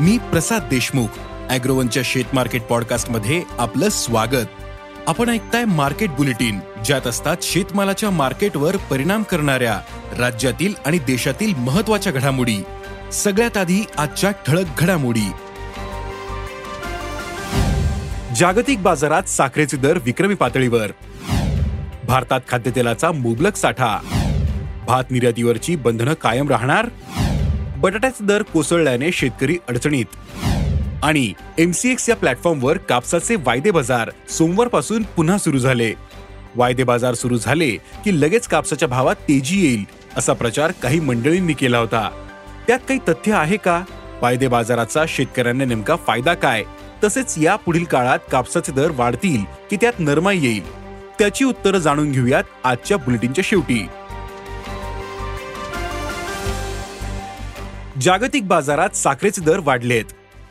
मी प्रसाद देशमुख अॅग्रोवनच्या शेत मार्केट पॉडकास्टमध्ये आपलं स्वागत. आपण ऐकताय मार्केट बुलेटिन ज्यात असतात शेतमालाच्या मार्केटवर परिणाम करणाऱ्या राज्यातील आणि देशातील महत्त्वाच्या घडामोडी. सगळ्यात आधी आजच्या ठळक घडामोडी. जागतिक बाजारात साखरेचे दर विक्रमी पातळीवर. भारतात खाद्यतेलाचा मुबलक साठा. भात निर्यातीवरची बंधनं कायम राहणार. बटाट्याचे दर कोसळल्याने शेतकरी अडचणीत. आणि एमसीएक्स या प्लॅटफॉर्मवर कापसाचे वायदे बाजार सोमवारपासून पुन्हा सुरू झाले. वायदे बाजार सुरू झाले की लगेच कापसाच्या भावात तेजी येईल असा प्रचार काही मंडळींनी केला होता. त्यात काही तथ्य आहे का? वायदे बाजाराचा शेतकऱ्यांना नेमका फायदा काय? तसेच या पुढील काळात कापसाचे दर वाढतील की त्यात नरमाई येईल? त्याची उत्तरं जाणून घेऊयात आजच्या बुलेटिनच्या शेवटी. जागतिक बाजारात साखरेचे दर वाढलेत.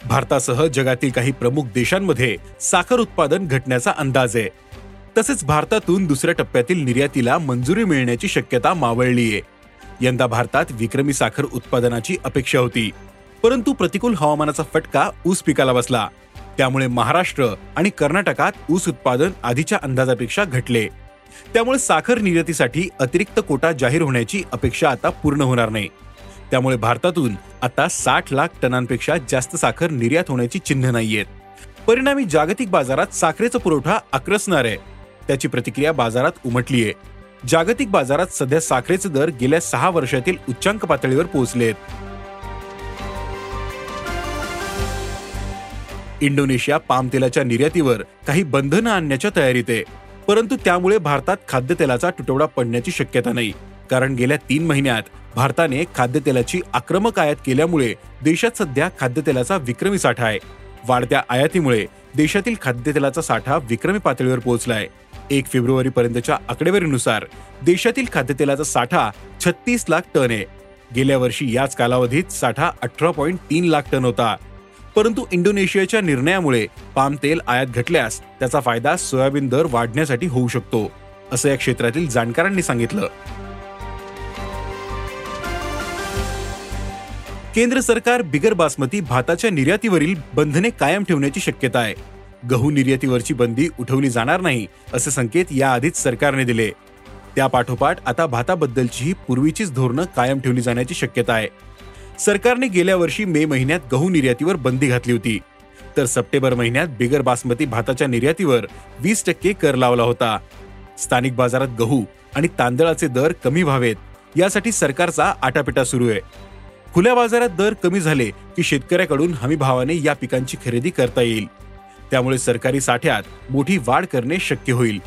भारतासह जगातील काही प्रमुख देशांमध्ये साखर उत्पादन घटण्याचा अंदाज आहे. तसेच भारतातून दुसऱ्या टप्प्यातील निर्यातीला मंजुरी मिळण्याची शक्यता मावळली आहे यंदा भारतात विक्रमी साखर उत्पादनाची अपेक्षा होती. परंतु प्रतिकूल हवामानाचा फटका ऊस पिकाला बसला. त्यामुळे महाराष्ट्र आणि कर्नाटकात ऊस उत्पादन आधीच्या अंदाजापेक्षा घटले. त्यामुळे साखर निर्यातीसाठी अतिरिक्त कोटा जाहीर होण्याची अपेक्षा आता पूर्ण होणार नाही. त्यामुळे भारतातून आता साठ लाख टनांपेक्षा जास्त साखर निर्यात होण्याची चिन्ह नाहीयेत. परिणामी जागतिक बाजारात साखरेचा पुरवठा आक्रसणार आहे. त्याची प्रतिक्रिया बाजारात उमटलीये. जागतिक बाजारात सध्या साखरेचे दर गेल्या सहा वर्षातील उच्चांक पातळीवर पोहोचलेत. इंडोनेशिया पामतेलाच्या निर्यातीवर काही बंधनं आणण्याच्या तयारीत आहे. परंतु त्यामुळे भारतात खाद्यतेलाचा तुटवडा पडण्याची शक्यता नाही. कारण गेल्या तीन महिन्यात भारताने खाद्यतेलाची आक्रमक आयात केल्यामुळे देशात सध्या खाद्यतेलाचा विक्रमी साठा आहे. वाढत्या आयातीमुळे देशातील खाद्यतेलाचा साठा विक्रमी पातळीवर पोहोचलाय. एक फेब्रुवारी पर्यंतच्या आकडेवारीनुसार देशातील खाद्यतेलाचा साठा छत्तीस लाख टन आहे. गेल्या वर्षी याच कालावधीत साठा अठरा पॉईंट तीन लाख टन होता. परंतु इंडोनेशियाच्या निर्णयामुळे पाम तेल आयात घटल्यास त्याचा फायदा सोयाबीन दर वाढण्यासाठी होऊ शकतो असं या क्षेत्रातील जाणकारांनी सांगितलं. केंद्र सरकार बिगर बासमती भाताच्या निर्यातीवरील बंधने कायम ठेवण्याची शक्यता आहे. गहू निर्यातीवरची बंदी उठवली जाणार नाही असे संकेत याआधीच सरकारने दिले. त्या पाठोपाठ आता भाताबद्दलचीही पूर्वीचीच धोरणं कायम ठेवली जाण्याची शक्यता आहे. सरकारने गेल्या वर्षी मे महिन्यात गहू निर्यातीवर बंदी घातली होती. तर सप्टेंबर महिन्यात बिगर बासमती भाताच्या निर्यातीवर वीस टक्के कर लावला होता. स्थानिक बाजारात गहू आणि तांदळाचे दर कमी व्हावेत यासाठी सरकारचा आटापिटा सुरू आहे. खुल्या बाजारात दर कमी झाले की शेतकऱ्याकडून हमी भावाने या पिकांची खरेदी करता येईल. त्यामुळे सरकारी साठ्यात मोठी वाढ करणे शक्य होईल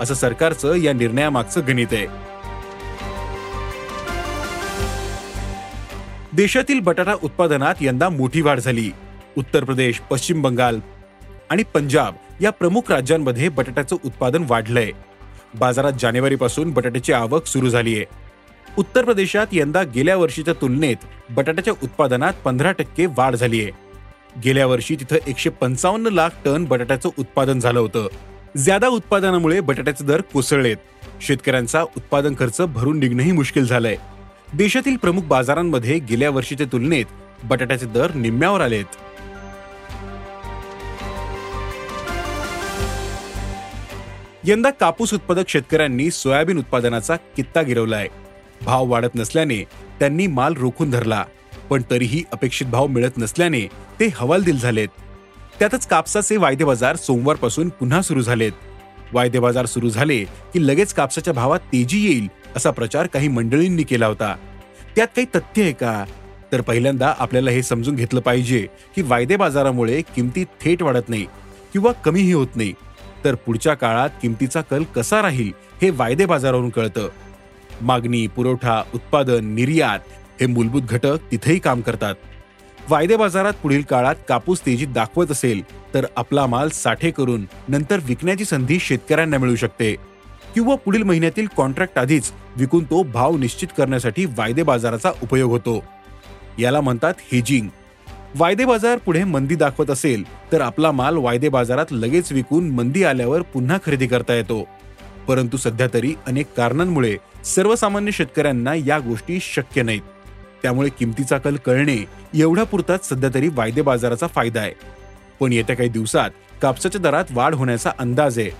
असं सरकारचं या निर्णयामागचं गणित आहे. देशातील बटाटा उत्पादनात यंदा मोठी वाढ झाली. उत्तर प्रदेश पश्चिम बंगाल आणि पंजाब या प्रमुख राज्यांमध्ये बटाट्याचं उत्पादन वाढलंय. बाजारात जानेवारीपासून बटाट्याची आवक सुरू झाली आहे उत्तर प्रदेशात यंदा गेल्या वर्षीच्या तुलनेत बटाट्याच्या उत्पादनात पंधरा टक्के वाढ झाली आहे. गेल्या वर्षी तिथं एकशे पंचावन्न लाख टन बटाट्याचं उत्पादन झालं होतं. ज्यादा उत्पादनामुळे बटाट्याचे दर कोसळलेत. शेतकऱ्यांचा उत्पादन खर्च भरून निघणंही मुश्किल झालंय. देशातील प्रमुख बाजारांमध्ये गेल्या वर्षीच्या तुलनेत बटाट्याचे दर निम्म्यावर आलेत. यंदा कापूस उत्पादक शेतकऱ्यांनी सोयाबीन उत्पादनाचा कित्ता गिरवलाय. भाव वाढत नसल्याने त्यांनी माल रोखून धरला पण तरीही अपेक्षित भाव मिळत नसल्याने ते हवालदिल झालेत. त्यातच कापसाचे वायदे बाजार सोमवारपासून पुन्हा सुरू झालेत. वायदे बाजार सुरू झाले की लगेच कापसाच्या भावात तेजी येईल असा प्रचार काही मंडळींनी केला होता. त्यात काही तथ्य आहे का? तर पहिल्यांदा आपल्याला हे समजून घेतलं पाहिजे की वायदे बाजारामुळे किमती थेट वाढत नाही किंवा कमीही होत नाही. तर पुढच्या काळात किमतीचा कल कसा राहील हे वायदे बाजारावरून कळतं. मागणी पुरवठा उत्पादन निर्यात हे मूलभूत घटक तिथेही काम करतात. वायदे बाजारात पुढील काळात कापूस तेजीत दाखवत असेल तर आपला माल साठे करून नंतर विकण्याची संधी शेतकऱ्यांना मिळू शकते. किंवा पुढील महिन्यातील कॉन्ट्रॅक्ट आधीच विकून तो भाव निश्चित करण्यासाठी वायदे बाजाराचा उपयोग होतो. याला म्हणतात हेजिंग वायदे बाजार पुढे मंदी दाखवत असेल तर आपला माल वायदे बाजारात लगेच विकून मंदी आल्यावर पुन्हा खरेदी करता येतो. परंतु सध्या तरी अनेक कारणांमुळे सर्वसामान्य शेतकऱ्यांना या गोष्टी शक्य नाहीत. त्यामुळे किमतीचा कल कळणे एवढ्या पुरताच सध्या तरी वायदे बाजाराचा फायदा आहे. पण येत्या काही दिवसात कापसाच्या दरात वाढ होण्याचा अंदाज आहे.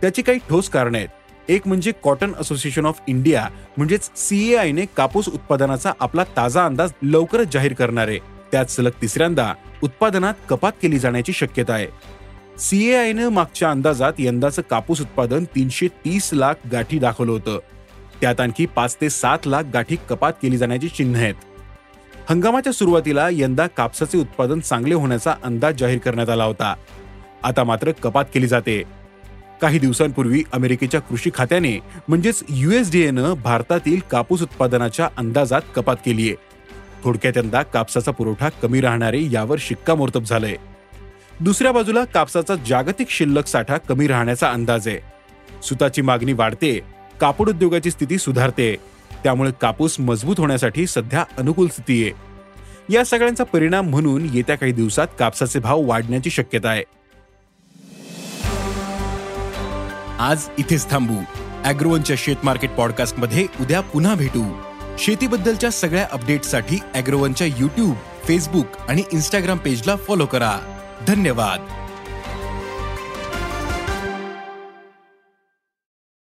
त्याची काही ठोस कारण आहेत. एक म्हणजे कॉटन असोसिएशन ऑफ इंडिया म्हणजेच सीएआयने कापूस उत्पादनाचा आपला ताजा अंदाज लवकरच जाहीर करणार आहे. त्यात सलग तिसऱ्यांदा उत्पादनात कपात केली जाण्याची शक्यता आहे. सीएआयनं मागच्या अंदाजात यंदाचं कापूस उत्पादन तीनशे तीस लाख गाठी दाखवलं होतं. त्यात आणखी पाच ते सात लाख गाठी कपात केली जाण्याची चिन्ह आहेत. हंगामाच्या सुरुवातीला यंदा कापसाचे उत्पादन चांगले होण्याचा अंदाज जाहीर करण्यात आला होता. आता मात्र कपात केली जाते. काही दिवसांपूर्वी अमेरिकेच्या कृषी खात्याने म्हणजेच युएसडीएनं भारतातील कापूस उत्पादनाच्या अंदाजात कपात केली आहे थोडक्यात यंदा कापसाचा पुरवठा कमी राहणारे यावर शिक्कामोर्तब झालंय. दुसऱ्या बाजूला कापसाचा जागतिक शिल्लक साठा कमी राहण्याचा अंदाज आहे. सुताची मागणी वाढते कापड उद्योगाची स्थिती सुधारते त्यामुळे कापूस मजबूत होण्यासाठी सध्या अनुकूल स्थिती आहे. या सगळ्यांचा परिणाम म्हणून येत्या काही दिवसात कापसाचे भाव वाढण्याची शक्यता आहे. आज इथेच थांबू. अॅग्रोवनच्या शेत मार्केट पॉडकास्टमध्ये उद्या पुन्हा भेटू. शेतीबद्दलच्या सगळ्या अपडेटसाठी अॅग्रोवनच्या युट्यूब फेसबुक आणि इन्स्टाग्राम पेजला फॉलो करा. धन्यवाद.